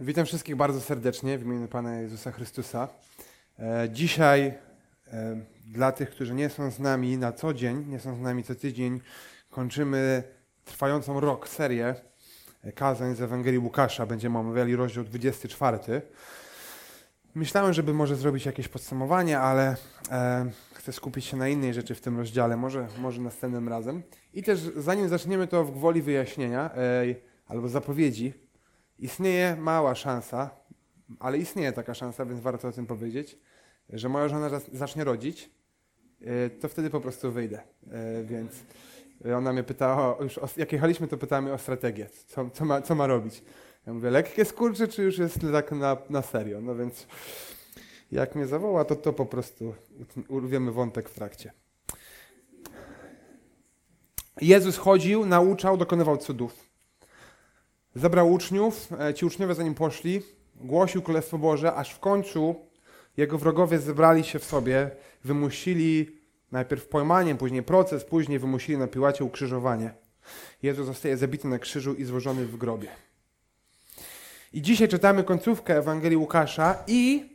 Witam wszystkich bardzo serdecznie w imieniu Pana Jezusa Chrystusa. E, dzisiaj e, dla tych, którzy nie są z nami na co dzień, nie są z nami co tydzień, kończymy trwającą rok serię kazań z Ewangelii Łukasza. Będziemy omawiali rozdział 24. Myślałem, żeby może zrobić jakieś podsumowanie, ale e, chcę skupić się na innej rzeczy w tym rozdziale, może, może następnym razem. I też zanim zaczniemy to w gwoli wyjaśnienia e, albo zapowiedzi, istnieje mała szansa, ale istnieje taka szansa, więc warto o tym powiedzieć, że moja żona zacznie rodzić, e, to wtedy po prostu wyjdę. E, więc ona mnie pytała, już jak jechaliśmy, to pytała o strategię, co, co, ma, co ma robić. Ja mówię, lekkie skurcze, czy już jest tak na, na serio? No więc jak mnie zawoła, to to po prostu urwiemy wątek w trakcie. Jezus chodził, nauczał, dokonywał cudów. Zebrał uczniów, e, ci uczniowie za nim poszli, głosił Królestwo Boże, aż w końcu jego wrogowie zebrali się w sobie, wymusili najpierw pojmaniem, później proces, później wymusili na Piłacie ukrzyżowanie. Jezus zostaje zabity na krzyżu i złożony w grobie. I dzisiaj czytamy końcówkę Ewangelii Łukasza i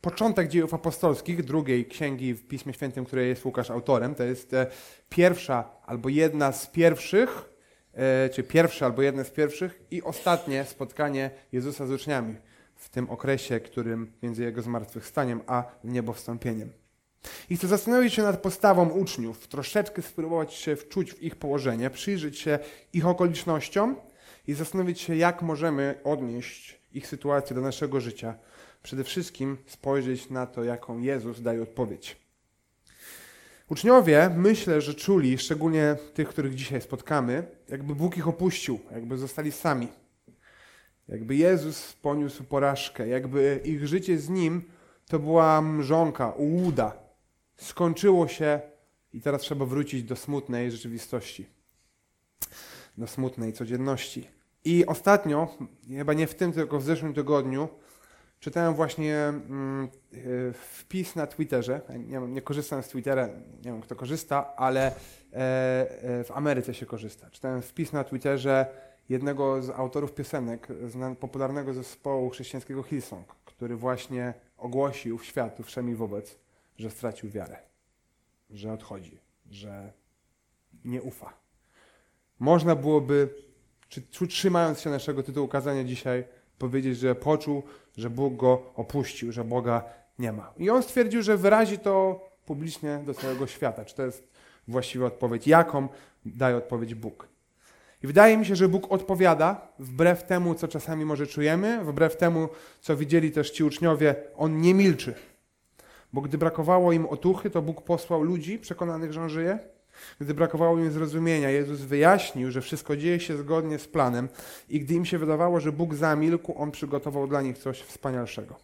początek dziejów apostolskich, drugiej księgi w Piśmie Świętym, której jest Łukasz autorem. To jest e, pierwsza albo jedna z pierwszych czy pierwsze albo jedne z pierwszych i ostatnie spotkanie Jezusa z uczniami w tym okresie, którym między Jego zmartwychwstaniem a niebowstąpieniem. I chcę zastanowić się nad postawą uczniów, troszeczkę spróbować się wczuć w ich położenie, przyjrzeć się ich okolicznościom i zastanowić się, jak możemy odnieść ich sytuację do naszego życia. Przede wszystkim spojrzeć na to, jaką Jezus daje odpowiedź. Uczniowie myślę, że czuli, szczególnie tych, których dzisiaj spotkamy, jakby Bóg ich opuścił, jakby zostali sami. Jakby Jezus poniósł porażkę, jakby ich życie z Nim to była mrzonka, ułuda. Skończyło się i teraz trzeba wrócić do smutnej rzeczywistości, do smutnej codzienności. I ostatnio, chyba nie w tym, tylko w zeszłym tygodniu, czytałem właśnie mm, e, wpis na Twitterze. Nie, nie, korzystam z Twittera, nie wiem kto korzysta, ale e, e, w Ameryce się korzysta. Czytałem wpis na Twitterze jednego z autorów piosenek popularnego zespołu chrześcijańskiego Hillsong, który właśnie ogłosił w światu wszemi wobec, że stracił wiarę, że odchodzi, że nie ufa. Można byłoby, czy, czy trzymając się naszego tytułu kazania dzisiaj, powiedzieć, że poczuł, że Bóg go opuścił, że Boga nie ma. I on stwierdził, że wyrazi to publicznie do całego świata. Czy to jest właściwa odpowiedź? Jaką daje odpowiedź Bóg? I wydaje mi się, że Bóg odpowiada wbrew temu, co czasami może czujemy, wbrew temu, co widzieli też ci uczniowie, on nie milczy. Bo gdy brakowało im otuchy, to Bóg posłał ludzi przekonanych, że on żyje, gdy brakowało im zrozumienia, Jezus wyjaśnił, że wszystko dzieje się zgodnie z planem i gdy im się wydawało, że Bóg zamilkł, On przygotował dla nich coś wspanialszego.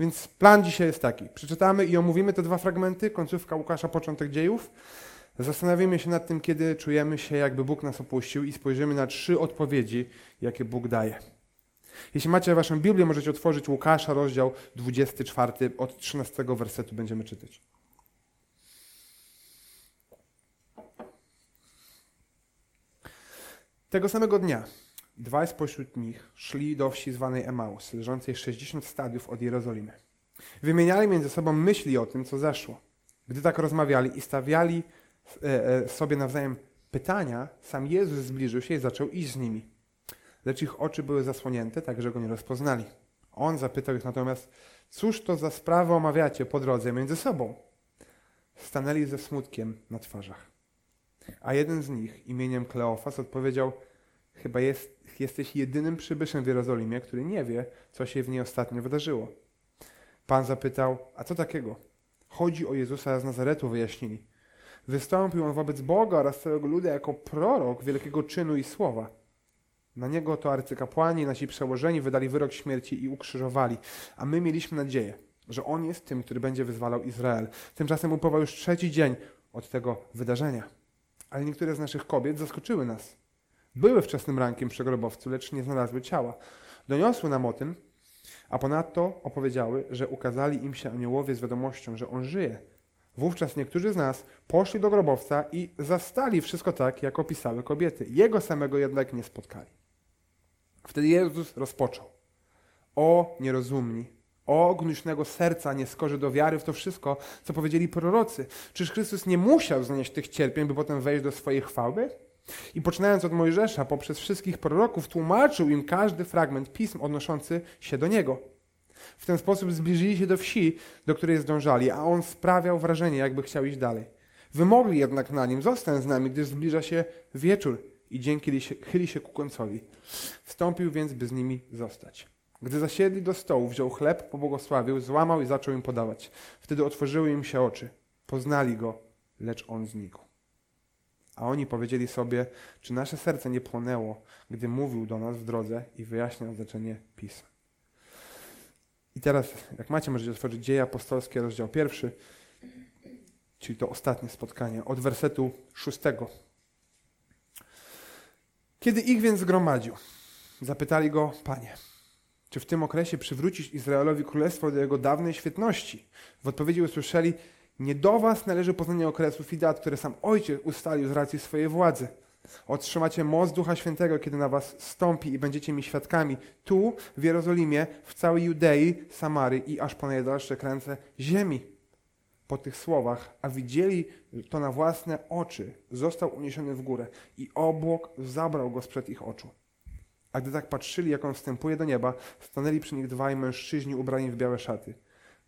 Więc plan dzisiaj jest taki. Przeczytamy i omówimy te dwa fragmenty, końcówka Łukasza, początek dziejów. Zastanowimy się nad tym, kiedy czujemy się, jakby Bóg nas opuścił i spojrzymy na trzy odpowiedzi, jakie Bóg daje. Jeśli macie waszą Biblię, możecie otworzyć Łukasza, rozdział 24, od 13 wersetu będziemy czytać. Tego samego dnia dwaj spośród nich szli do wsi zwanej Emaus, leżącej 60 stadiów od Jerozolimy. Wymieniali między sobą myśli o tym, co zaszło. Gdy tak rozmawiali i stawiali e, e, sobie nawzajem pytania, sam Jezus zbliżył się i zaczął iść z nimi. Lecz ich oczy były zasłonięte, tak że go nie rozpoznali. On zapytał ich natomiast, cóż to za sprawę omawiacie po drodze między sobą? Stanęli ze smutkiem na twarzach. A jeden z nich, imieniem Kleofas, odpowiedział: Chyba jest, jesteś jedynym przybyszem w Jerozolimie, który nie wie, co się w niej ostatnio wydarzyło. Pan zapytał: A co takiego? Chodzi o Jezusa z Nazaretu, wyjaśnili. Wystąpił on wobec Boga oraz całego ludu jako prorok wielkiego czynu i słowa. Na niego to arcykapłani, nasi przełożeni wydali wyrok śmierci i ukrzyżowali, a my mieliśmy nadzieję, że on jest tym, który będzie wyzwalał Izrael. Tymczasem upływał już trzeci dzień od tego wydarzenia ale niektóre z naszych kobiet zaskoczyły nas. Były wczesnym rankiem przy grobowcu, lecz nie znalazły ciała. Doniosły nam o tym, a ponadto opowiedziały, że ukazali im się aniołowie z wiadomością, że on żyje. Wówczas niektórzy z nas poszli do grobowca i zastali wszystko tak, jak opisały kobiety. Jego samego jednak nie spotkali. Wtedy Jezus rozpoczął. O nierozumni, o gnuśnego serca nie skorzy do wiary w to wszystko, co powiedzieli prorocy. Czyż Chrystus nie musiał znieść tych cierpień, by potem wejść do swojej chwały? I poczynając od Mojżesza, poprzez wszystkich proroków, tłumaczył im każdy fragment pism odnoszący się do niego. W ten sposób zbliżyli się do wsi, do której zdążali, a on sprawiał wrażenie, jakby chciał iść dalej. Wymogli jednak na nim, zostań z nami, gdyż zbliża się wieczór i dzień chyli się ku końcowi. Wstąpił więc, by z nimi zostać. Gdy zasiedli do stołu, wziął chleb, pobłogosławił, złamał i zaczął im podawać. Wtedy otworzyły im się oczy. Poznali go, lecz on znikł. A oni powiedzieli sobie, czy nasze serce nie płonęło, gdy mówił do nas w drodze i wyjaśniał znaczenie pism. I teraz, jak macie, możecie otworzyć Dzieje Apostolskie, rozdział pierwszy, czyli to ostatnie spotkanie, od wersetu szóstego. Kiedy ich więc zgromadził, zapytali go, Panie, czy w tym okresie przywrócisz Izraelowi królestwo do jego dawnej świetności? W odpowiedzi usłyszeli, nie do was należy poznanie okresów i dat, które sam Ojciec ustalił z racji swojej władzy. Otrzymacie moc Ducha Świętego, kiedy na was stąpi i będziecie mi świadkami tu, w Jerozolimie, w całej Judei, Samarii i aż po najdalsze krańce ziemi. Po tych słowach, a widzieli to na własne oczy, został uniesiony w górę i obłok zabrał go sprzed ich oczu. A gdy tak patrzyli, jak on wstępuje do nieba, stanęli przy nich dwaj mężczyźni ubrani w białe szaty.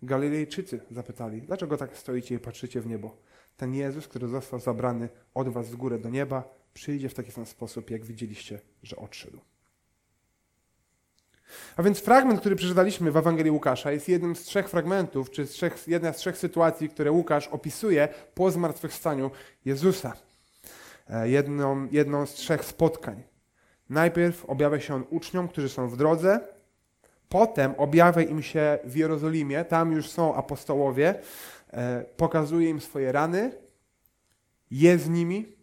Galilejczycy zapytali, dlaczego tak stoicie i patrzycie w niebo? Ten Jezus, który został zabrany od was w górę do nieba, przyjdzie w taki sam sposób, jak widzieliście, że odszedł. A więc fragment, który przeczytaliśmy w Ewangelii Łukasza, jest jednym z trzech fragmentów, czy z trzech, jedna z trzech sytuacji, które Łukasz opisuje po zmartwychwstaniu Jezusa. E, jedną, jedną z trzech spotkań. Najpierw objawia się on uczniom, którzy są w drodze, potem objawia im się w Jerozolimie, tam już są apostołowie, e, pokazuje im swoje rany, jest z nimi,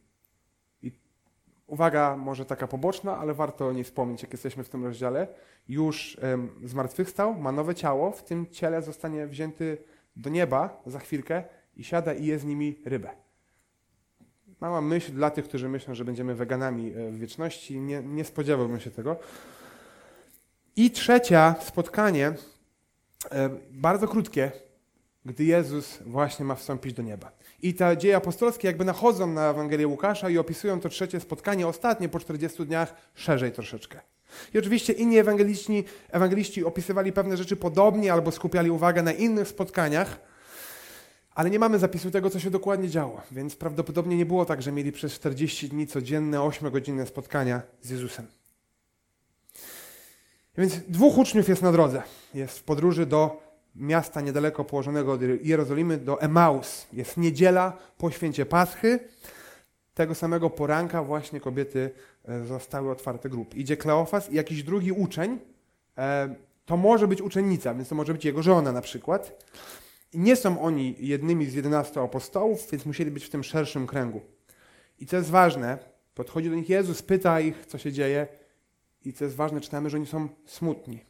Uwaga, może taka poboczna, ale warto o niej wspomnieć, jak jesteśmy w tym rozdziale. Już zmartwychwstał, ma nowe ciało, w tym ciele zostanie wzięty do nieba za chwilkę i siada i je z nimi rybę. Mała myśl dla tych, którzy myślą, że będziemy weganami e, w wieczności. Nie, nie spodziewałbym się tego. I trzecia spotkanie, e, bardzo krótkie, gdy Jezus właśnie ma wstąpić do nieba. I te dzieje apostolskie jakby nachodzą na Ewangelię Łukasza i opisują to trzecie spotkanie, ostatnie po 40 dniach, szerzej troszeczkę. I oczywiście inni ewangeliści, ewangeliści opisywali pewne rzeczy podobnie albo skupiali uwagę na innych spotkaniach, ale nie mamy zapisu tego, co się dokładnie działo, więc prawdopodobnie nie było tak, że mieli przez 40 dni codzienne 8-godzinne spotkania z Jezusem. Więc dwóch uczniów jest na drodze. Jest w podróży do miasta niedaleko położonego od Jerozolimy do Emaus. Jest niedziela po święcie Paschy. Tego samego poranka właśnie kobiety e, zostały otwarte grupy. Idzie Kleofas i jakiś drugi uczeń. E, to może być uczennica, więc to może być jego żona na przykład. Nie są oni jednymi z jedenastu apostołów, więc musieli być w tym szerszym kręgu. I co jest ważne, podchodzi do nich Jezus, pyta ich, co się dzieje. I co jest ważne, czytamy, że oni są smutni.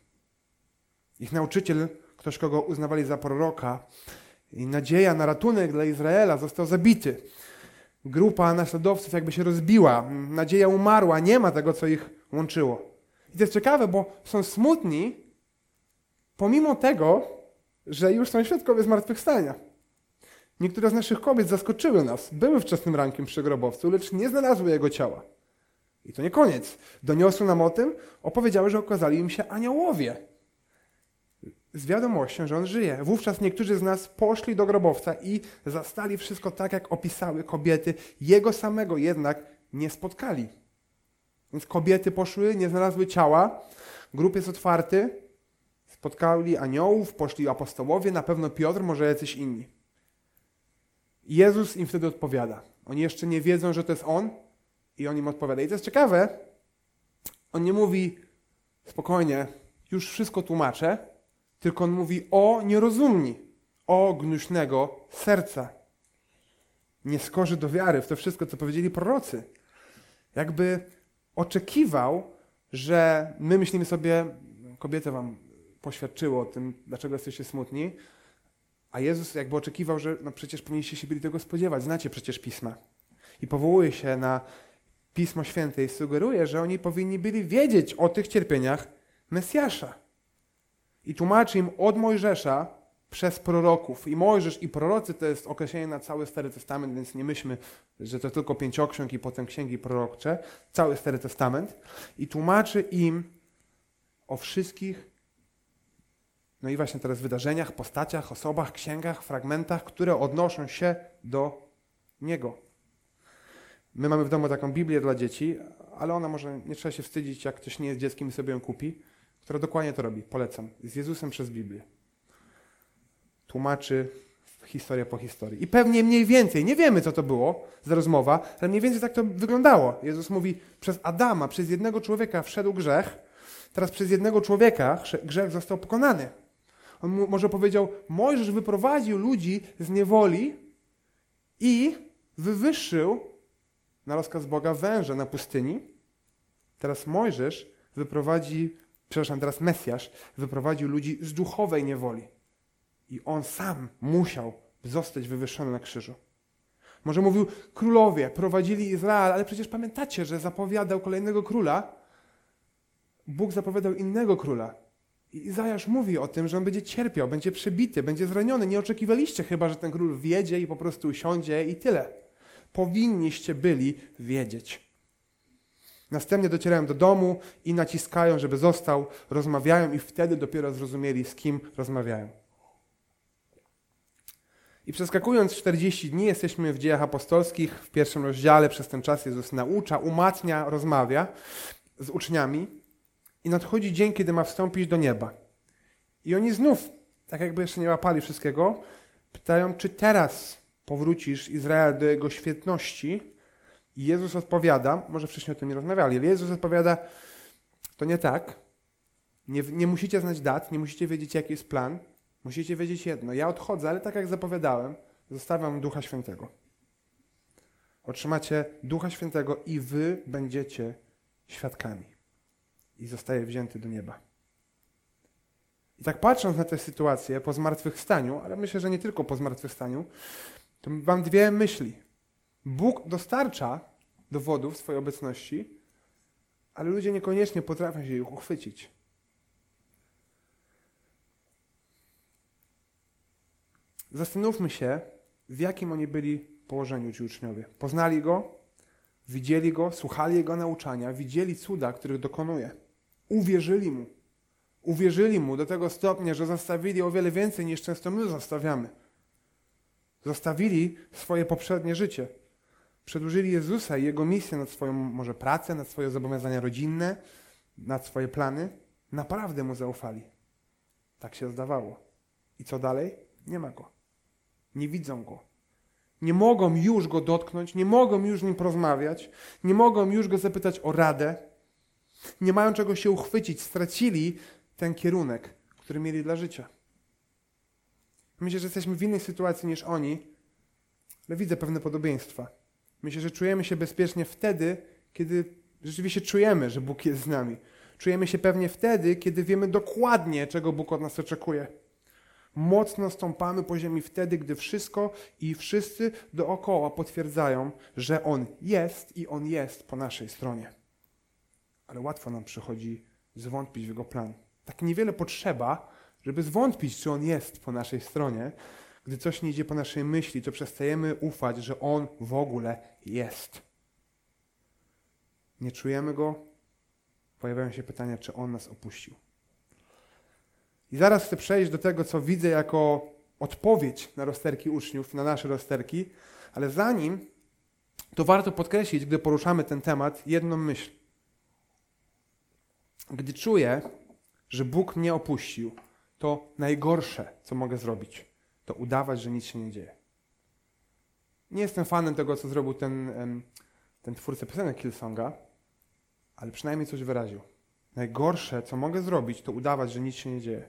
Ich nauczyciel ktoś, kogo uznawali za proroka, i nadzieja na ratunek dla Izraela został zabity. Grupa naśladowców jakby się rozbiła, nadzieja umarła, nie ma tego, co ich łączyło. I to jest ciekawe, bo są smutni, pomimo tego, że już są świadkowie zmartwychwstania. Niektóre z naszych kobiet zaskoczyły nas, były wczesnym rankiem przy grobowcu, lecz nie znalazły jego ciała. I to nie koniec. Doniosły nam o tym, opowiedziały, że okazali im się aniołowie z wiadomością, że on żyje. Wówczas niektórzy z nas poszli do grobowca i zastali wszystko tak, jak opisały kobiety. Jego samego jednak nie spotkali. Więc kobiety poszły, nie znalazły ciała, grób jest otwarty, spotkali aniołów, poszli apostołowie, na pewno Piotr, może jacyś inni. Jezus im wtedy odpowiada. Oni jeszcze nie wiedzą, że to jest On i on im odpowiada. I to jest ciekawe, on nie mówi spokojnie, już wszystko tłumaczę, tylko on mówi o nierozumni, o gnuśnego serca. Nie skorzy do wiary w to wszystko, co powiedzieli prorocy. Jakby oczekiwał, że my myślimy sobie, kobiety wam poświadczyło o tym, dlaczego jesteście smutni, a Jezus jakby oczekiwał, że no przecież powinniście się byli tego spodziewać, znacie przecież Pisma. I powołuje się na Pismo Święte i sugeruje, że oni powinni byli wiedzieć o tych cierpieniach Mesjasza. I tłumaczy im od Mojżesza przez proroków. I Mojżesz i prorocy to jest określenie na cały Stary Testament, więc nie myślmy, że to tylko pięcioksiąg i potem księgi prorokcze. Cały Stary Testament. I tłumaczy im o wszystkich, no i właśnie teraz wydarzeniach, postaciach, osobach, księgach, fragmentach, które odnoszą się do Niego. My mamy w domu taką Biblię dla dzieci, ale ona może nie trzeba się wstydzić, jak ktoś nie jest dzieckiem i sobie ją kupi, która dokładnie to robi. Polecam. Z Jezusem przez Biblię. Tłumaczy historię po historii. I pewnie mniej więcej, nie wiemy co to było za rozmowa, ale mniej więcej tak to wyglądało. Jezus mówi, przez Adama, przez jednego człowieka wszedł grzech, teraz przez jednego człowieka grzech został pokonany. On mu, może powiedział, Mojżesz wyprowadził ludzi z niewoli i wywyższył na rozkaz Boga węża na pustyni. Teraz Mojżesz wyprowadzi, przepraszam, teraz Mesjasz wyprowadził ludzi z duchowej niewoli. I on sam musiał zostać wywyższony na krzyżu. Może mówił, królowie prowadzili Izrael, ale przecież pamiętacie, że zapowiadał kolejnego króla. Bóg zapowiadał innego króla. Izajasz mówi o tym, że on będzie cierpiał, będzie przebity, będzie zraniony. Nie oczekiwaliście chyba, że ten król wiedzie i po prostu usiądzie i tyle. Powinniście byli wiedzieć. Następnie docierają do domu i naciskają, żeby został, rozmawiają i wtedy dopiero zrozumieli, z kim rozmawiają. I przeskakując 40 dni, jesteśmy w dziejach apostolskich, w pierwszym rozdziale. Przez ten czas Jezus naucza, umacnia, rozmawia z uczniami. I nadchodzi dzień, kiedy ma wstąpić do nieba. I oni znów, tak jakby jeszcze nie łapali wszystkiego, pytają, czy teraz powrócisz Izrael do jego świetności? I Jezus odpowiada, może wcześniej o tym nie rozmawiali, ale Jezus odpowiada, to nie tak. Nie, nie musicie znać dat, nie musicie wiedzieć, jaki jest plan. Musicie wiedzieć jedno. Ja odchodzę, ale tak jak zapowiadałem, zostawiam Ducha Świętego. Otrzymacie Ducha Świętego i wy będziecie świadkami. I zostaje wzięty do nieba. I tak patrząc na tę sytuację po zmartwychwstaniu, ale myślę, że nie tylko po zmartwychwstaniu, to mam dwie myśli. Bóg dostarcza dowodów swojej obecności, ale ludzie niekoniecznie potrafią się ich uchwycić. Zastanówmy się, w jakim oni byli położeniu ci uczniowie. Poznali Go, widzieli Go, słuchali Jego nauczania, widzieli cuda, których dokonuje. Uwierzyli Mu. Uwierzyli Mu do tego stopnia, że zostawili o wiele więcej niż często my zostawiamy. Zostawili swoje poprzednie życie. Przedłużyli Jezusa i Jego misję nad swoją może pracę, nad swoje zobowiązania rodzinne, nad swoje plany. Naprawdę Mu zaufali. Tak się zdawało. I co dalej? Nie ma Go. Nie widzą Go. Nie mogą już Go dotknąć, nie mogą już z Nim porozmawiać, nie mogą już Go zapytać o radę. Nie mają czego się uchwycić. Stracili ten kierunek, który mieli dla życia. Myślę, że jesteśmy w innej sytuacji niż oni, ale widzę pewne podobieństwa. Myślę, że czujemy się bezpiecznie wtedy, kiedy rzeczywiście czujemy, że Bóg jest z nami. Czujemy się pewnie wtedy, kiedy wiemy dokładnie, czego Bóg od nas oczekuje. Mocno stąpamy po ziemi wtedy, gdy wszystko i wszyscy dookoła potwierdzają, że On jest i On jest po naszej stronie. Ale łatwo nam przychodzi zwątpić w Jego plan. Tak niewiele potrzeba, żeby zwątpić, czy On jest po naszej stronie. Gdy coś nie idzie po naszej myśli, to przestajemy ufać, że On w ogóle jest. Nie czujemy Go, pojawiają się pytania, czy On nas opuścił. I zaraz chcę przejść do tego, co widzę jako odpowiedź na rozterki uczniów, na nasze rozterki, ale zanim, to warto podkreślić, gdy poruszamy ten temat, jedną myśl. Gdy czuję, że Bóg mnie opuścił, to najgorsze, co mogę zrobić, to udawać, że nic się nie dzieje. Nie jestem fanem tego, co zrobił ten, ten twórca piosenek Killsonga, ale przynajmniej coś wyraził. Najgorsze, co mogę zrobić, to udawać, że nic się nie dzieje.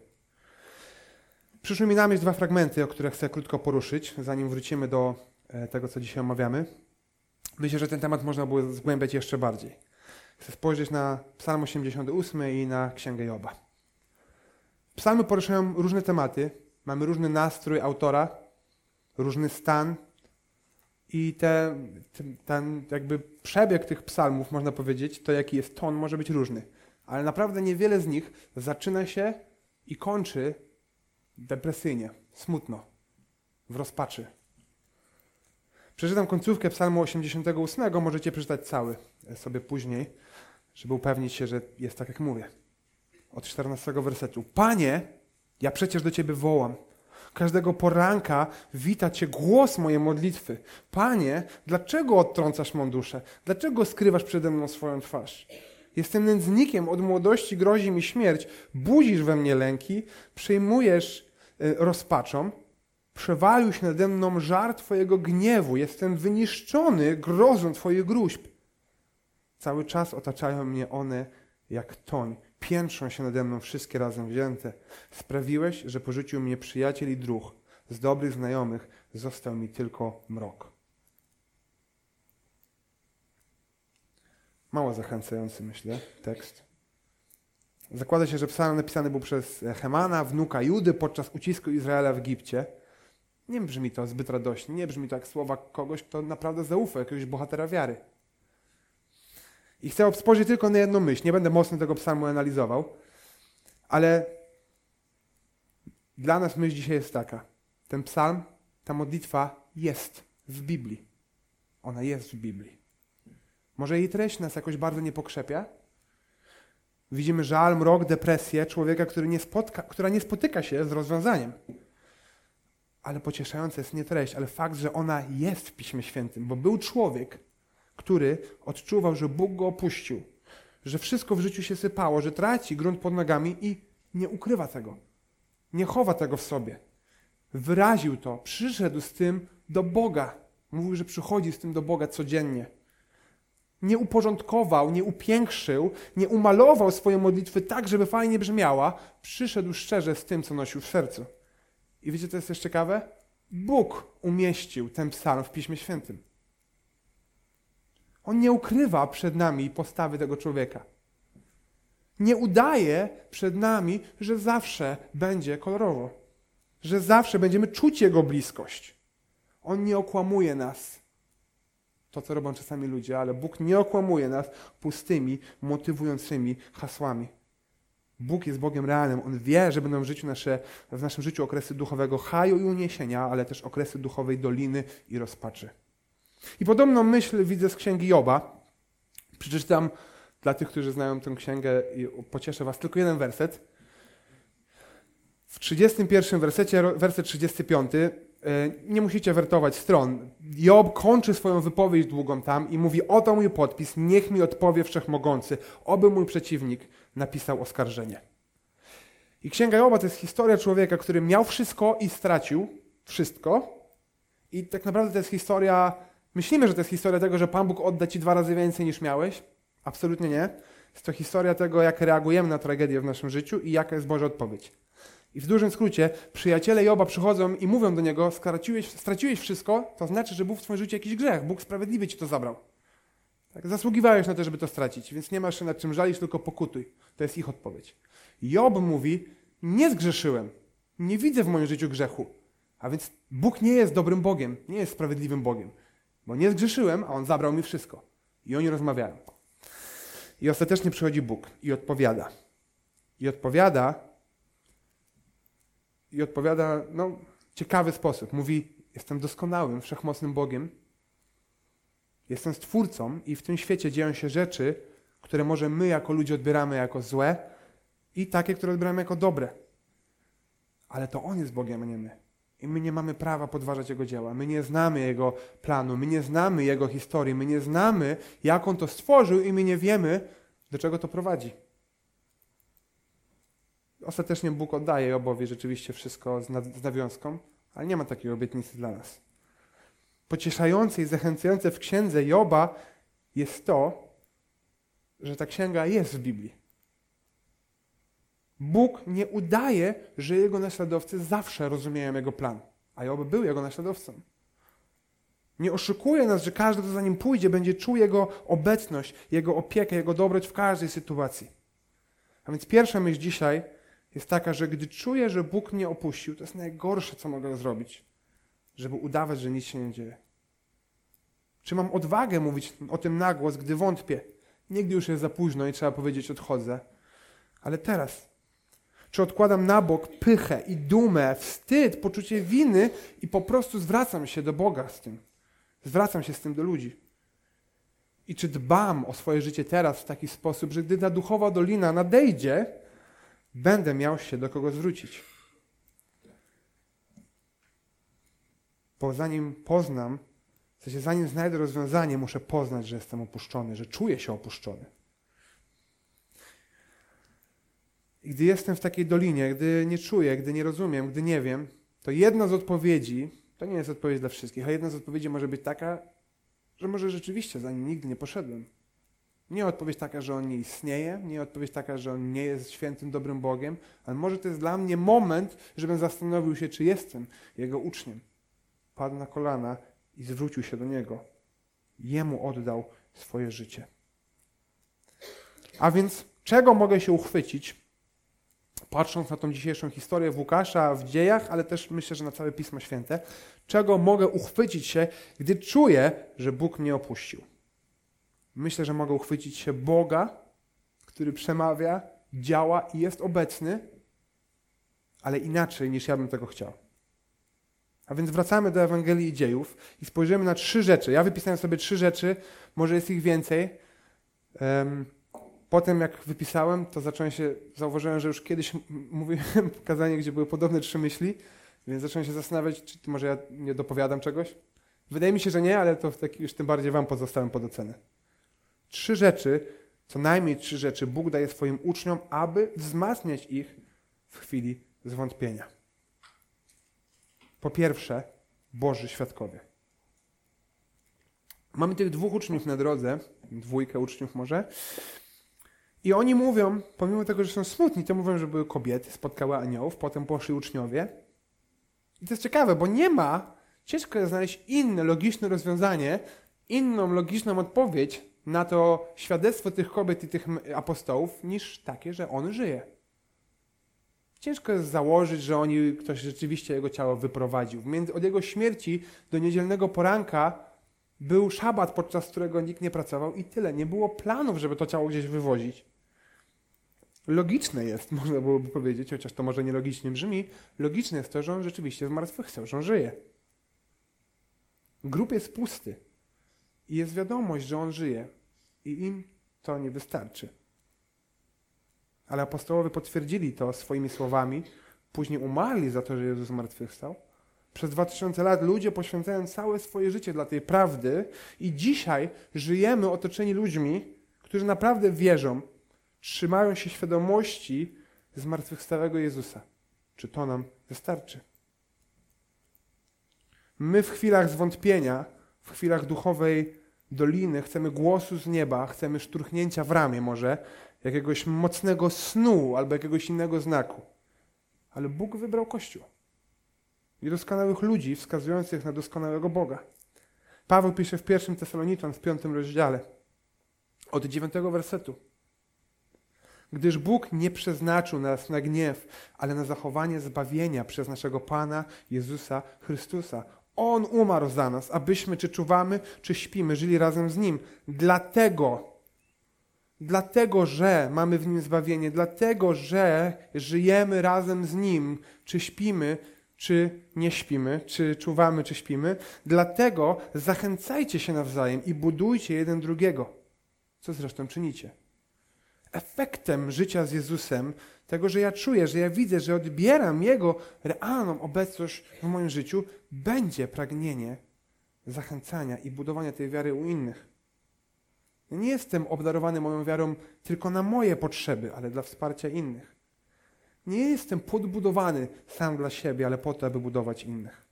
Przyszły mi na myśl dwa fragmenty, o których chcę krótko poruszyć, zanim wrócimy do e, tego, co dzisiaj omawiamy. Myślę, że ten temat można było zgłębiać jeszcze bardziej. Chcę spojrzeć na Psalm 88 i na Księgę Joba. Psalmy poruszają różne tematy, mamy różny nastrój autora, różny stan i te, ten jakby przebieg tych psalmów, można powiedzieć, to jaki jest ton, może być różny. Ale naprawdę niewiele z nich zaczyna się i kończy depresyjnie, smutno, w rozpaczy. Przeczytam końcówkę Psalmu 88, możecie przeczytać cały sobie później, żeby upewnić się, że jest tak, jak mówię. Od 14 wersetu. Panie, ja przecież do Ciebie wołam. Każdego poranka wita Cię głos mojej modlitwy. Panie, dlaczego odtrącasz mą duszę? Dlaczego skrywasz przede mną swoją twarz? Jestem nędznikiem, od młodości grozi mi śmierć. Budzisz we mnie lęki, przejmujesz y, rozpaczą. Przewalił się nade mną żar Twojego gniewu. Jestem wyniszczony grozą Twoich gruźb. Cały czas otaczają mnie one jak toń. Piętrzą się nade mną wszystkie razem wzięte. Sprawiłeś, że porzucił mnie przyjaciel i druh. Z dobrych znajomych został mi tylko mrok. Mało zachęcający, myślę, tekst. Zakłada się, że psalm napisany był przez Hemana, wnuka Judy, podczas ucisku Izraela w Egipcie. Nie brzmi to zbyt radośnie, nie brzmi to jak słowa kogoś, kto naprawdę zaufa, jakiegoś bohatera wiary. I chcę spojrzeć tylko na jedną myśl. Nie będę mocno tego psalmu analizował, ale dla nas myśl dzisiaj jest taka. Ten psalm, ta modlitwa jest w Biblii. Ona jest w Biblii. Może jej treść nas jakoś bardzo nie pokrzepia? Widzimy żal, mrok, depresję człowieka, który nie spotka, która nie spotyka się z rozwiązaniem. Ale pocieszająca jest nie treść, ale fakt, że ona jest w Piśmie Świętym, bo był człowiek, który odczuwał, że Bóg go opuścił, że wszystko w życiu się sypało, że traci grunt pod nogami i nie ukrywa tego. Nie chowa tego w sobie. Wyraził to, przyszedł z tym do Boga. Mówił, że przychodzi z tym do Boga codziennie. Nie uporządkował, nie upiększył, nie umalował swojej modlitwy tak, żeby fajnie brzmiała. Przyszedł szczerze z tym, co nosił w sercu. I wiecie, co jest też ciekawe? Bóg umieścił ten psalm w Piśmie Świętym. On nie ukrywa przed nami postawy tego człowieka. Nie udaje przed nami, że zawsze będzie kolorowo, że zawsze będziemy czuć Jego bliskość. On nie okłamuje nas. To, co robią czasami ludzie, ale Bóg nie okłamuje nas pustymi, motywującymi hasłami. Bóg jest Bogiem realnym. On wie, że będą w, życiu nasze, w naszym życiu okresy duchowego haju i uniesienia, ale też okresy duchowej doliny i rozpaczy. I podobną myśl widzę z księgi Joba. Przeczytam dla tych, którzy znają tę księgę i pocieszę was tylko jeden werset. W 31 wersecie, werset 35, e, nie musicie wertować stron. Job kończy swoją wypowiedź długą tam i mówi: Oto mój podpis, niech mi odpowie wszechmogący, oby mój przeciwnik napisał oskarżenie. I księga Joba to jest historia człowieka, który miał wszystko i stracił wszystko. I tak naprawdę to jest historia Myślimy, że to jest historia tego, że Pan Bóg odda ci dwa razy więcej niż miałeś. Absolutnie nie. Jest to historia tego, jak reagujemy na tragedię w naszym życiu i jaka jest Boża odpowiedź. I w dużym skrócie, przyjaciele Joba przychodzą i mówią do niego: straciłeś, straciłeś wszystko, to znaczy, że był w twoim życiu jakiś grzech. Bóg sprawiedliwie ci to zabrał. Tak, zasługiwałeś na to, żeby to stracić, więc nie masz się nad czym żalić, tylko pokutuj. To jest ich odpowiedź. Job mówi: Nie zgrzeszyłem. Nie widzę w moim życiu grzechu. A więc Bóg nie jest dobrym Bogiem, nie jest sprawiedliwym Bogiem. Bo nie zgrzeszyłem, a on zabrał mi wszystko. I oni rozmawiają. I ostatecznie przychodzi Bóg i odpowiada. I odpowiada, i odpowiada, no, ciekawy sposób. Mówi: Jestem doskonałym, wszechmocnym Bogiem. Jestem stwórcą, i w tym świecie dzieją się rzeczy, które może my jako ludzie odbieramy jako złe, i takie, które odbieramy jako dobre. Ale to On jest Bogiem, a nie my. I my nie mamy prawa podważać Jego dzieła. My nie znamy Jego planu, my nie znamy Jego historii, my nie znamy, jak On to stworzył i my nie wiemy, do czego to prowadzi. Ostatecznie Bóg oddaje Jobowi rzeczywiście wszystko z nawiązką, ale nie ma takiej obietnicy dla nas. Pocieszające i zachęcające w księdze Joba jest to, że ta księga jest w Biblii. Bóg nie udaje, że jego naśladowcy zawsze rozumieją jego plan, a Job był jego naśladowcą. Nie oszukuje nas, że każdy, kto za nim pójdzie, będzie czuł jego obecność, jego opiekę, jego dobroć w każdej sytuacji. A więc pierwsza myśl dzisiaj jest taka, że gdy czuję, że Bóg mnie opuścił, to jest najgorsze, co mogę zrobić, żeby udawać, że nic się nie dzieje. Czy mam odwagę mówić o tym na głos, gdy wątpię? Nigdy już jest za późno i trzeba powiedzieć odchodzę. Ale teraz, Czy odkładam na bok pychę i dumę, wstyd, poczucie winy i po prostu zwracam się do Boga z tym. Zwracam się z tym do ludzi. I czy dbam o swoje życie teraz w taki sposób, że gdy ta duchowa dolina nadejdzie, będę miał się do kogo zwrócić. Bo zanim poznam, w sensie zanim znajdę rozwiązanie, muszę poznać, że jestem opuszczony, że czuję się opuszczony. I gdy jestem w takiej dolinie, gdy nie czuję, gdy nie rozumiem, gdy nie wiem, to jedna z odpowiedzi, to nie jest odpowiedź dla wszystkich, a jedna z odpowiedzi może być taka, że może rzeczywiście za nim nigdy nie poszedłem. Nie odpowiedź taka, że on nie istnieje, nie odpowiedź taka, że on nie jest świętym, dobrym Bogiem, ale może to jest dla mnie moment, żebym zastanowił się, czy jestem jego uczniem. Padł na kolana i zwrócił się do niego. Jemu oddał swoje życie. A więc czego mogę się uchwycić, patrząc na tą dzisiejszą historię w Łukasza, w dziejach, ale też myślę, że na całe Pismo Święte, czego mogę uchwycić się, gdy czuję, że Bóg mnie opuścił? Myślę, że mogę uchwycić się Boga, który przemawia, działa i jest obecny, ale inaczej niż ja bym tego chciał. A więc wracamy do Ewangelii i dziejów i spojrzymy na trzy rzeczy. Ja wypisałem sobie trzy rzeczy, może jest ich więcej. Potem jak wypisałem, to zacząłem się, zauważyłem, że już kiedyś mówiłem kazanie, gdzie były podobne trzy myśli, więc zacząłem się zastanawiać, czy może ja nie dopowiadam czegoś. Wydaje mi się, że nie, ale to taki, już tym bardziej wam pozostałem pod ocenę. Trzy rzeczy, co najmniej trzy rzeczy Bóg daje swoim uczniom, aby wzmacniać ich w chwili zwątpienia. Po pierwsze, Boży świadkowie. Mamy tych dwóch uczniów na drodze, dwójkę uczniów może, i oni mówią, pomimo tego, że są smutni, to mówią, że były kobiety, spotkały aniołów, potem poszli uczniowie. I to jest ciekawe, bo nie ma, ciężko jest znaleźć inne logiczne rozwiązanie, inną logiczną odpowiedź na to świadectwo tych kobiet i tych apostołów, niż takie, że on żyje. Ciężko jest założyć, że oni, ktoś rzeczywiście jego ciało wyprowadził. Od jego śmierci do niedzielnego poranka był szabat, podczas którego nikt nie pracował i tyle. Nie było planów, żeby to ciało gdzieś wywozić. Logiczne jest, można byłoby powiedzieć, chociaż to może nielogicznie brzmi, logiczne jest to, że on rzeczywiście zmartwychwstał, że on żyje. Grób jest pusty i jest wiadomość, że on żyje i im to nie wystarczy. Ale apostołowie potwierdzili to swoimi słowami, później umarli za to, że Jezus zmartwychwstał. Przez dwa tysiące lat ludzie poświęcają całe swoje życie dla tej prawdy i dzisiaj żyjemy otoczeni ludźmi, którzy naprawdę wierzą, trzymają się świadomości zmartwychwstałego Jezusa. Czy to nam wystarczy? My w chwilach zwątpienia, w chwilach duchowej doliny chcemy głosu z nieba, chcemy szturchnięcia w ramię może, jakiegoś mocnego snu albo jakiegoś innego znaku. Ale Bóg wybrał Kościół. I doskonałych ludzi wskazujących na doskonałego Boga. Paweł pisze w pierwszym Tesaloniczan w piątym rozdziale od dziewiątego wersetu gdyż Bóg nie przeznaczył nas na gniew, ale na zachowanie zbawienia przez naszego Pana Jezusa Chrystusa. On umarł za nas, abyśmy czy czuwamy, czy śpimy, żyli razem z Nim. Dlatego, dlatego, że mamy w Nim zbawienie, dlatego, że żyjemy razem z Nim, czy śpimy, czy nie śpimy, czy czuwamy, czy śpimy, dlatego zachęcajcie się nawzajem i budujcie jeden drugiego, co zresztą czynicie efektem życia z Jezusem, tego, że ja czuję, że ja widzę, że odbieram Jego realną obecność w moim życiu, będzie pragnienie zachęcania i budowania tej wiary u innych. Ja nie jestem obdarowany moją wiarą tylko na moje potrzeby, ale dla wsparcia innych. Nie jestem podbudowany sam dla siebie, ale po to, aby budować innych.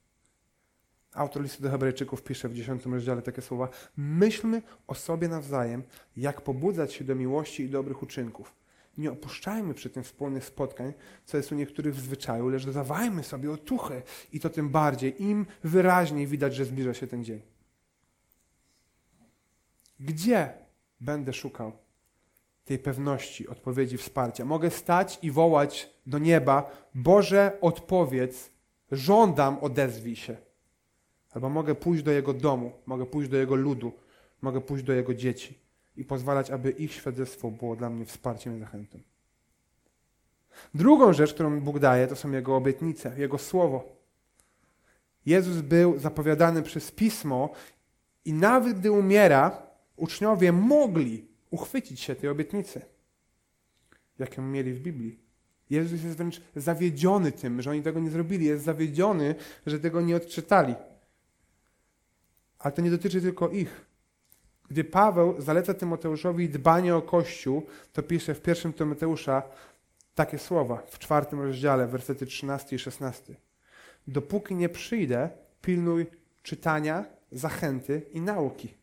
Autor listu do Hebrajczyków pisze w dziesiątym rozdziale takie słowa: Myślmy o sobie nawzajem, jak pobudzać się do miłości i dobrych uczynków. Nie opuszczajmy przy tym wspólnych spotkań, co jest u niektórych w zwyczaju, lecz dawajmy sobie otuchę i to tym bardziej, im wyraźniej widać, że zbliża się ten dzień. Gdzie będę szukał tej pewności, odpowiedzi, wsparcia? Mogę stać i wołać do nieba: Boże, odpowiedz, żądam, odezwij się. Albo mogę pójść do Jego domu, mogę pójść do Jego ludu, mogę pójść do Jego dzieci i pozwalać, aby ich świadectwo było dla mnie wsparciem i zachętą. Drugą rzecz, którą Bóg daje, to są Jego obietnice, Jego słowo. Jezus był zapowiadany przez Pismo i nawet gdy umiera, uczniowie mogli uchwycić się tej obietnicy, jaką mieli w Biblii. Jezus jest wręcz zawiedziony tym, że oni tego nie zrobili. Jest zawiedziony, że tego nie odczytali. Ale to nie dotyczy tylko ich. Gdy Paweł zaleca Tymoteuszowi dbanie o Kościół, to pisze w pierwszym Tymoteusza takie słowa w czwartym rozdziale, wersety 13 i 16. Dopóki nie przyjdę, pilnuj czytania, zachęty i nauki.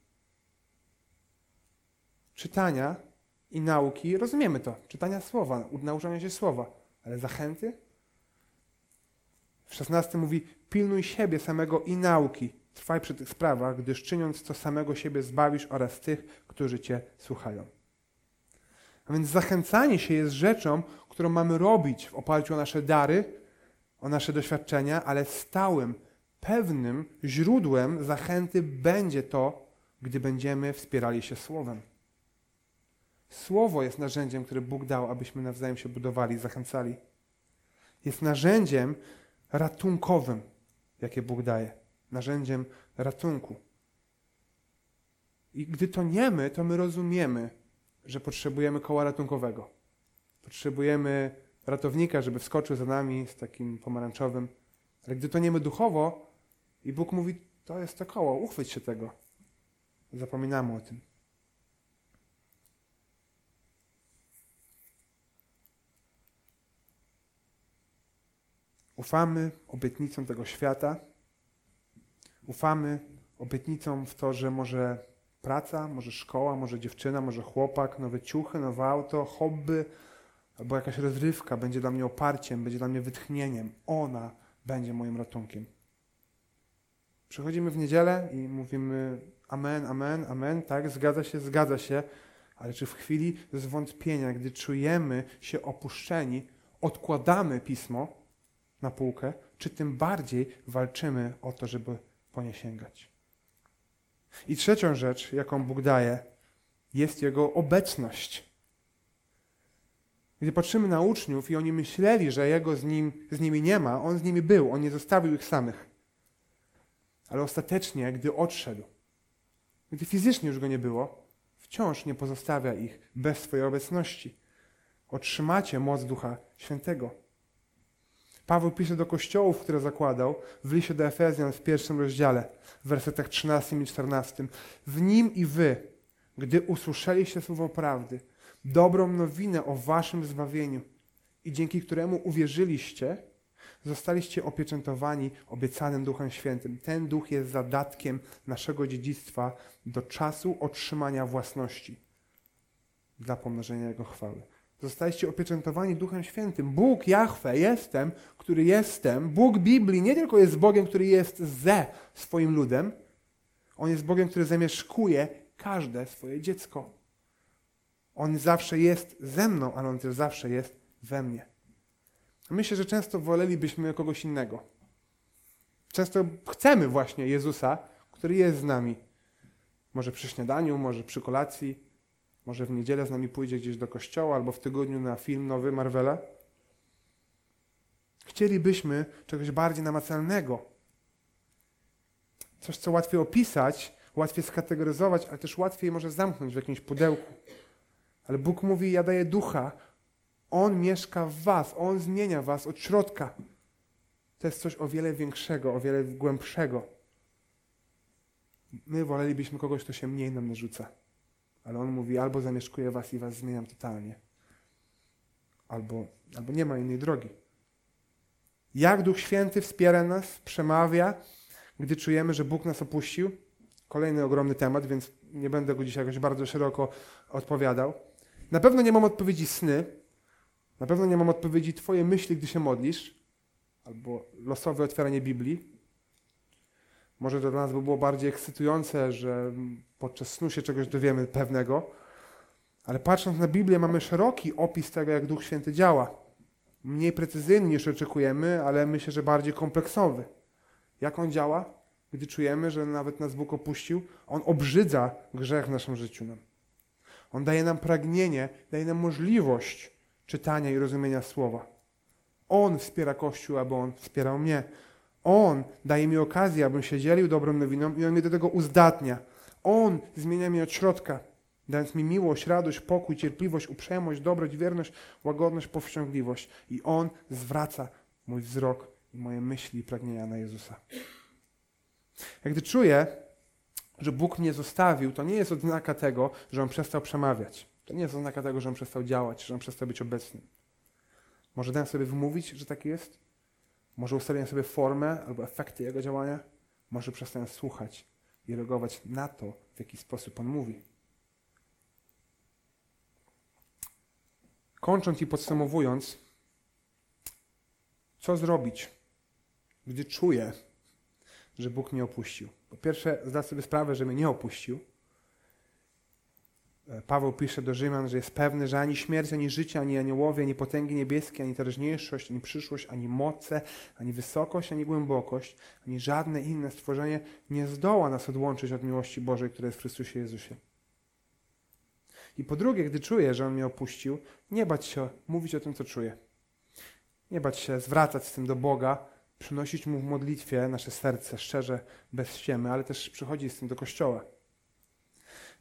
Czytania i nauki, rozumiemy to, czytania słowa, nauczania się słowa, ale zachęty? W 16 mówi, pilnuj siebie samego i nauki. Trwaj przy tych sprawach, gdyż czyniąc to samego siebie zbawisz oraz tych, którzy Cię słuchają. A więc zachęcanie się jest rzeczą, którą mamy robić w oparciu o nasze dary, o nasze doświadczenia, ale stałym, pewnym źródłem zachęty będzie to, gdy będziemy wspierali się Słowem. Słowo jest narzędziem, które Bóg dał, abyśmy nawzajem się budowali, zachęcali. Jest narzędziem ratunkowym, jakie Bóg daje. Narzędziem ratunku. I gdy to nie my, to my rozumiemy, że potrzebujemy koła ratunkowego. Potrzebujemy ratownika, żeby wskoczył za nami z takim pomarańczowym. Ale gdy to nie my duchowo i Bóg mówi, to jest to koło, uchwyć się tego. Zapominamy o tym. Ufamy obietnicom tego świata. Ufamy obietnicom w to, że może praca, może szkoła, może dziewczyna, może chłopak, nowe ciuchy, nowe auto, hobby albo jakaś rozrywka będzie dla mnie oparciem, będzie dla mnie wytchnieniem. Ona będzie moim ratunkiem. Przychodzimy w niedzielę i mówimy amen, amen, amen, tak, zgadza się, zgadza się, ale czy w chwili zwątpienia, gdy czujemy się opuszczeni, odkładamy pismo na półkę, czy tym bardziej walczymy o to, żeby po nie sięgać. I trzecią rzecz, jaką Bóg daje, jest Jego obecność. Gdy patrzymy na uczniów i oni myśleli, że Jego z, nim, z nimi nie ma, On z nimi był, On nie zostawił ich samych. Ale ostatecznie, gdy odszedł, gdy fizycznie już Go nie było, wciąż nie pozostawia ich bez swojej obecności. Otrzymacie moc Ducha Świętego. Paweł pisze do kościołów, które zakładał w liście do Efezjan w pierwszym rozdziale, w wersetach 13 i 14. W nim i wy, gdy usłyszeliście słowo prawdy, dobrą nowinę o waszym zbawieniu i dzięki któremu uwierzyliście, zostaliście opieczętowani obiecanym Duchem Świętym. Ten Duch jest zadatkiem naszego dziedzictwa do czasu otrzymania własności dla pomnożenia Jego chwały. Zostaliście opieczętowani Duchem Świętym. Bóg, Jahwe, jestem, który jestem. Bóg Biblii nie tylko jest Bogiem, który jest ze swoim ludem, On jest Bogiem, który zamieszkuje każde swoje dziecko. On zawsze jest ze mną, ale On też zawsze jest we mnie. Myślę, że często wolelibyśmy kogoś innego. Często chcemy właśnie Jezusa, który jest z nami. Może przy śniadaniu, może przy kolacji, może w niedzielę z nami pójdzie gdzieś do kościoła albo w tygodniu na film nowy Marvela. Chcielibyśmy czegoś bardziej namacalnego. Coś, co łatwiej opisać, łatwiej skategoryzować, ale też łatwiej może zamknąć w jakimś pudełku. Ale Bóg mówi: Ja daję ducha. On mieszka w Was, On zmienia Was od środka. To jest coś o wiele większego, o wiele głębszego. My wolelibyśmy kogoś, kto się mniej nam narzuca. Ale on mówi, albo zamieszkuję was i was zmieniam totalnie, albo, albo nie ma innej drogi. Jak Duch Święty wspiera nas, przemawia, gdy czujemy, że Bóg nas opuścił? Kolejny ogromny temat, więc nie będę go dzisiaj jakoś bardzo szeroko odpowiadał. Na pewno nie mam odpowiedzi sny, na pewno nie mam odpowiedzi Twoje myśli, gdy się modlisz, albo losowe otwieranie Biblii. Może to dla nas by było bardziej ekscytujące, że podczas snu się czegoś dowiemy pewnego, ale patrząc na Biblię mamy szeroki opis tego, jak Duch Święty działa. Mniej precyzyjny niż oczekujemy, ale myślę, że bardziej kompleksowy. Jak On działa? Gdy czujemy, że nawet nas Bóg opuścił, On obrzydza grzech w naszym życiu. On daje nam pragnienie, daje nam możliwość czytania i rozumienia słowa. On wspiera Kościół, aby on wspierał mnie. On daje mi okazję, abym się dzielił dobrą nowiną i on mnie do tego uzdatnia. On zmienia mnie od środka, dając mi miłość, radość, pokój, cierpliwość, uprzejmość, dobroć, wierność, łagodność, powściągliwość. I On zwraca mój wzrok i moje myśli i pragnienia na Jezusa. Jak gdy czuję, że Bóg mnie zostawił, to nie jest oznaka tego, że On przestał przemawiać. To nie jest oznaka tego, że On przestał działać, że On przestał być obecny. Może dam sobie wymówić, że tak jest? Może ustawiam sobie formę albo efekty Jego działania? Może przestaję słuchać i reagować na to, w jaki sposób On mówi. Kończąc i podsumowując, co zrobić, gdy czuję, że Bóg mnie opuścił? Po pierwsze, zdać sobie sprawę, że mnie nie opuścił. E, Paweł pisze do Rzymian, że jest pewny, że ani śmierć, ani życie, ani aniołowie, ani potęgi niebieskie, ani teraźniejszość, ani przyszłość, ani moce, ani wysokość, ani głębokość, ani żadne inne stworzenie nie zdoła nas odłączyć od miłości Bożej, która jest w Chrystusie Jezusie. I po drugie, gdy czuję, że On mnie opuścił, nie bać się mówić o tym, co czuję. Nie bać się zwracać z tym do Boga, przynosić Mu w modlitwie nasze serce szczerze, bez ściemy, ale też przychodzić z tym do Kościoła.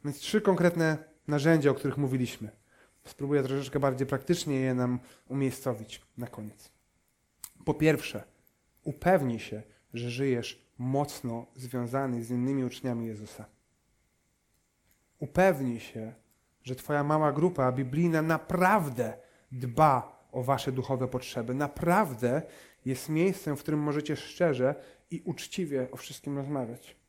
Więc trzy konkretne narzędzia, o których mówiliśmy. Spróbuję troszeczkę bardziej praktycznie je nam umiejscowić na koniec. Po pierwsze, upewnij się, że żyjesz mocno związany z innymi uczniami Jezusa. Upewnij się, że Twoja mała grupa biblijna naprawdę dba o Wasze duchowe potrzeby. Naprawdę jest miejscem, w którym możecie szczerze i uczciwie o wszystkim rozmawiać.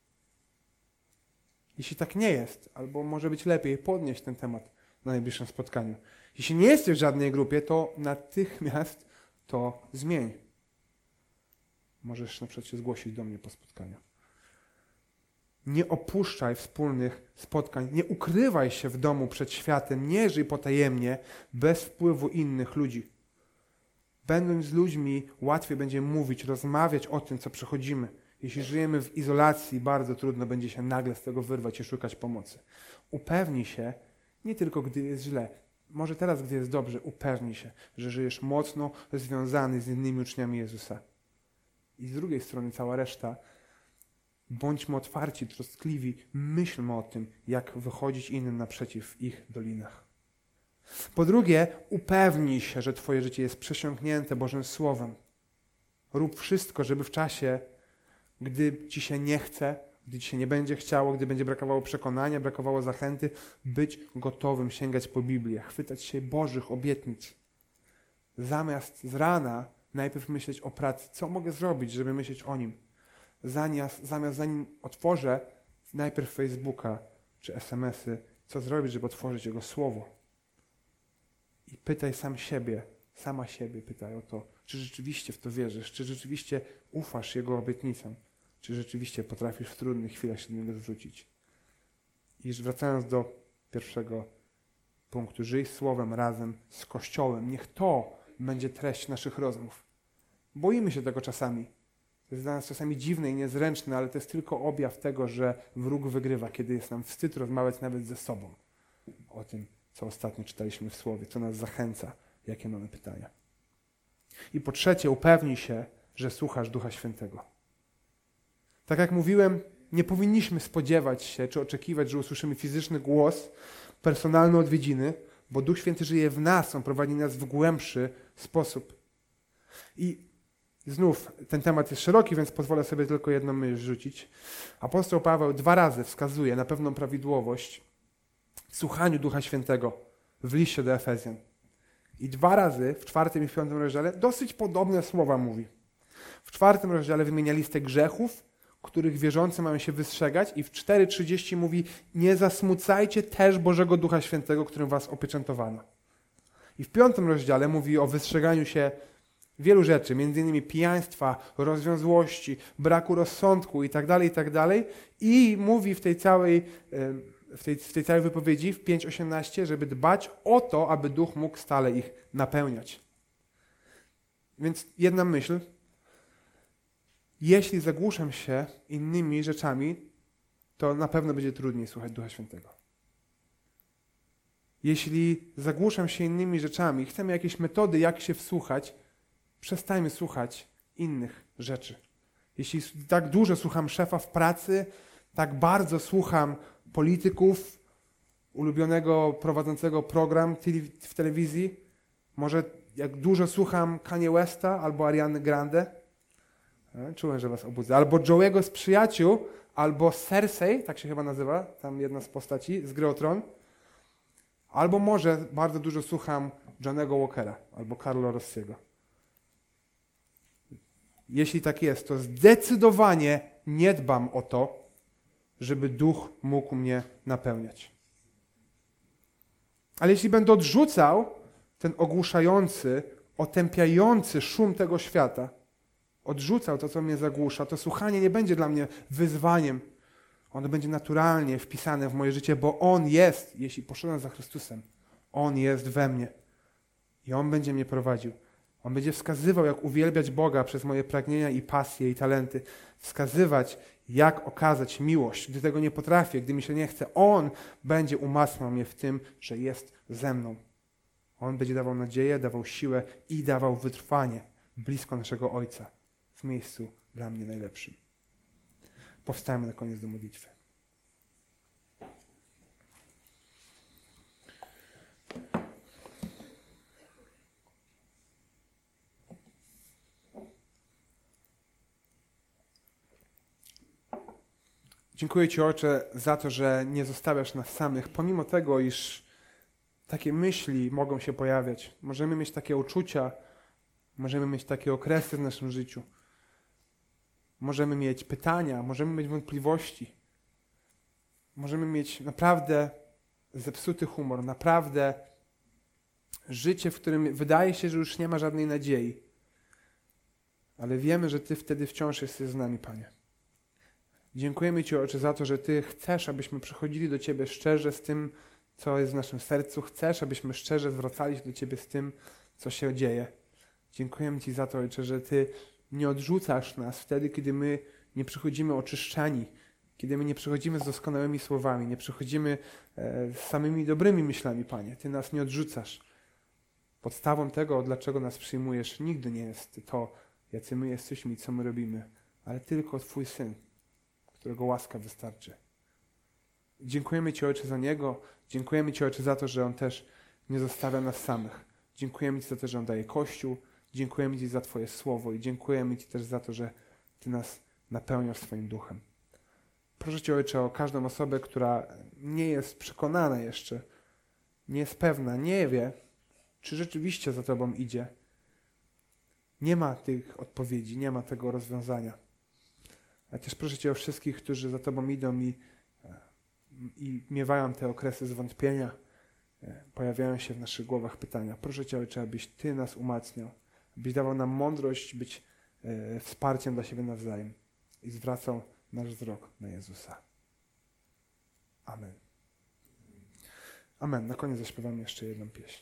Jeśli tak nie jest, albo może być lepiej, podnieść ten temat na najbliższym spotkaniu. Jeśli nie jesteś w żadnej grupie, to natychmiast to zmień. Możesz na przykład się zgłosić do mnie po spotkaniu. Nie opuszczaj wspólnych spotkań, nie ukrywaj się w domu przed światem, nie żyj potajemnie, bez wpływu innych ludzi. Będąc z ludźmi, łatwiej będzie mówić, rozmawiać o tym, co przechodzimy. Jeśli żyjemy w izolacji, bardzo trudno będzie się nagle z tego wyrwać i szukać pomocy. Upewnij się, nie tylko gdy jest źle, może teraz, gdy jest dobrze, upewnij się, że żyjesz mocno związany z innymi uczniami Jezusa. I z drugiej strony cała reszta, bądźmy otwarci, troskliwi, myślmy o tym, jak wychodzić innym naprzeciw w ich dolinach. Po drugie, upewnij się, że Twoje życie jest przesiąknięte Bożym Słowem. Rób wszystko, żeby w czasie, gdy Ci się nie chce, gdy Ci się nie będzie chciało, gdy będzie brakowało przekonania, brakowało zachęty, być gotowym sięgać po Biblię, chwytać się Bożych obietnic. Zamiast z rana najpierw myśleć o pracy, co mogę zrobić, żeby myśleć o Nim. Zamiast, zamiast zanim otworzę najpierw Facebooka czy SMS-y, co zrobić, żeby otworzyć Jego Słowo. I pytaj sam siebie, sama siebie pytaj o to, czy rzeczywiście w to wierzysz, czy rzeczywiście ufasz Jego obietnicom, czy rzeczywiście potrafisz w trudnych chwilach się do Niego zwrócić. I wracając do pierwszego punktu, żyj słowem razem z Kościołem. Niech to będzie treść naszych rozmów. Boimy się tego czasami. To jest dla nas czasami dziwne i niezręczne, ale to jest tylko objaw tego, że wróg wygrywa, kiedy jest nam wstyd rozmawiać nawet ze sobą o tym, co ostatnio czytaliśmy w Słowie, co nas zachęca, jakie mamy pytania. I po trzecie, upewnij się, że słuchasz Ducha Świętego. Tak jak mówiłem, nie powinniśmy spodziewać się czy oczekiwać, że usłyszymy fizyczny głos, personalne odwiedziny, bo Duch Święty żyje w nas, On prowadzi nas w głębszy sposób. I znów ten temat jest szeroki, więc pozwolę sobie tylko jedną myśl rzucić. Apostoł Paweł dwa razy wskazuje na pewną prawidłowość słuchaniu Ducha Świętego w liście do Efezjan. I dwa razy w czwartym i w piątym rozdziale dosyć podobne słowa mówi. W czwartym rozdziale wymienia listę grzechów, których wierzący mają się wystrzegać i w 4.30 mówi nie zasmucajcie też Bożego Ducha Świętego, którym was opieczętowano. I w piątym rozdziale mówi o wystrzeganiu się wielu rzeczy, innymi pijaństwa, rozwiązłości, braku rozsądku itd., tak itd. Tak I mówi w tej całej w tej, w tej całej wypowiedzi w 5.18, żeby dbać o to, aby duch mógł stale ich napełniać. Więc jedna myśl. Jeśli zagłuszam się innymi rzeczami, to na pewno będzie trudniej słuchać Ducha Świętego. Jeśli zagłuszam się innymi rzeczami, chcemy jakieś metody, jak się wsłuchać, przestańmy słuchać innych rzeczy. Jeśli tak dużo słucham szefa w pracy, tak bardzo słucham polityków, ulubionego prowadzącego program w telewizji, może jak dużo słucham Kanye Westa albo Ariany Grande, czułem, że was obudzę, albo Joe'ego z Przyjaciół, albo Cersei, tak się chyba nazywa, tam jedna z postaci z Gry o Tron, albo może bardzo dużo słucham Johnego Walkera albo Carlo Rossiego. Jeśli tak jest, to zdecydowanie nie dbam o to, żeby duch mógł mnie napełniać. Ale jeśli będę odrzucał ten ogłuszający, otępiający szum tego świata, odrzucał to, co mnie zagłusza, to słuchanie nie będzie dla mnie wyzwaniem. Ono będzie naturalnie wpisane w moje życie, bo On jest, jeśli poszedłem za Chrystusem, On jest we mnie. I On będzie mnie prowadził. On będzie wskazywał, jak uwielbiać Boga przez moje pragnienia i pasje i talenty. Wskazywać, jak okazać miłość, gdy tego nie potrafię, gdy mi się nie chce. On będzie umacniał mnie w tym, że jest ze mną. On będzie dawał nadzieję, dawał siłę i dawał wytrwanie blisko naszego Ojca, miejscu dla mnie najlepszym. Powstajmy na koniec do modlitwy. Dziękuję Ci, Ojcze, za to, że nie zostawiasz nas samych, pomimo tego, iż takie myśli mogą się pojawiać. Możemy mieć takie uczucia, możemy mieć takie okresy w naszym życiu. Możemy mieć pytania, możemy mieć wątpliwości. Możemy mieć naprawdę zepsuty humor, naprawdę życie, w którym wydaje się, że już nie ma żadnej nadziei. Ale wiemy, że Ty wtedy wciąż jesteś z nami, Panie. Dziękujemy Ci, Ojcze, za to, że Ty chcesz, abyśmy przychodzili do Ciebie szczerze z tym, co jest w naszym sercu. Chcesz, abyśmy szczerze zwracali się do Ciebie z tym, co się dzieje. Dziękujemy Ci za to, Ojcze, że Ty nie odrzucasz nas wtedy, kiedy my nie przychodzimy oczyszczeni, kiedy my nie przychodzimy z doskonałymi słowami, nie przychodzimy e, z samymi dobrymi myślami, Panie. Ty nas nie odrzucasz. Podstawą tego, dlaczego nas przyjmujesz, nigdy nie jest to, jacy my jesteśmy i co my robimy, ale tylko Twój Syn, którego łaska wystarczy. Dziękujemy Ci, Ojcze, za Niego. Dziękujemy Ci, Ojcze, za to, że On też nie zostawia nas samych. Dziękujemy Ci za to, że On daje Kościół. Dziękujemy Ci za Twoje słowo i dziękujemy Ci też za to, że Ty nas napełniasz swoim duchem. Proszę Cię, Ojcze, o każdą osobę, która nie jest przekonana jeszcze, nie jest pewna, nie wie, czy rzeczywiście za Tobą idzie. Nie ma tych odpowiedzi, nie ma tego rozwiązania. Ale też proszę Cię o wszystkich, którzy za Tobą idą i, i miewają te okresy zwątpienia, pojawiają się w naszych głowach pytania. Proszę Cię, Ojcze, abyś Ty nas umacniał, abyś dawał nam mądrość, być e, wsparciem dla siebie nawzajem i zwracał nasz wzrok na Jezusa. Amen. Amen. Na koniec zaśpiewamy jeszcze jedną pieśń.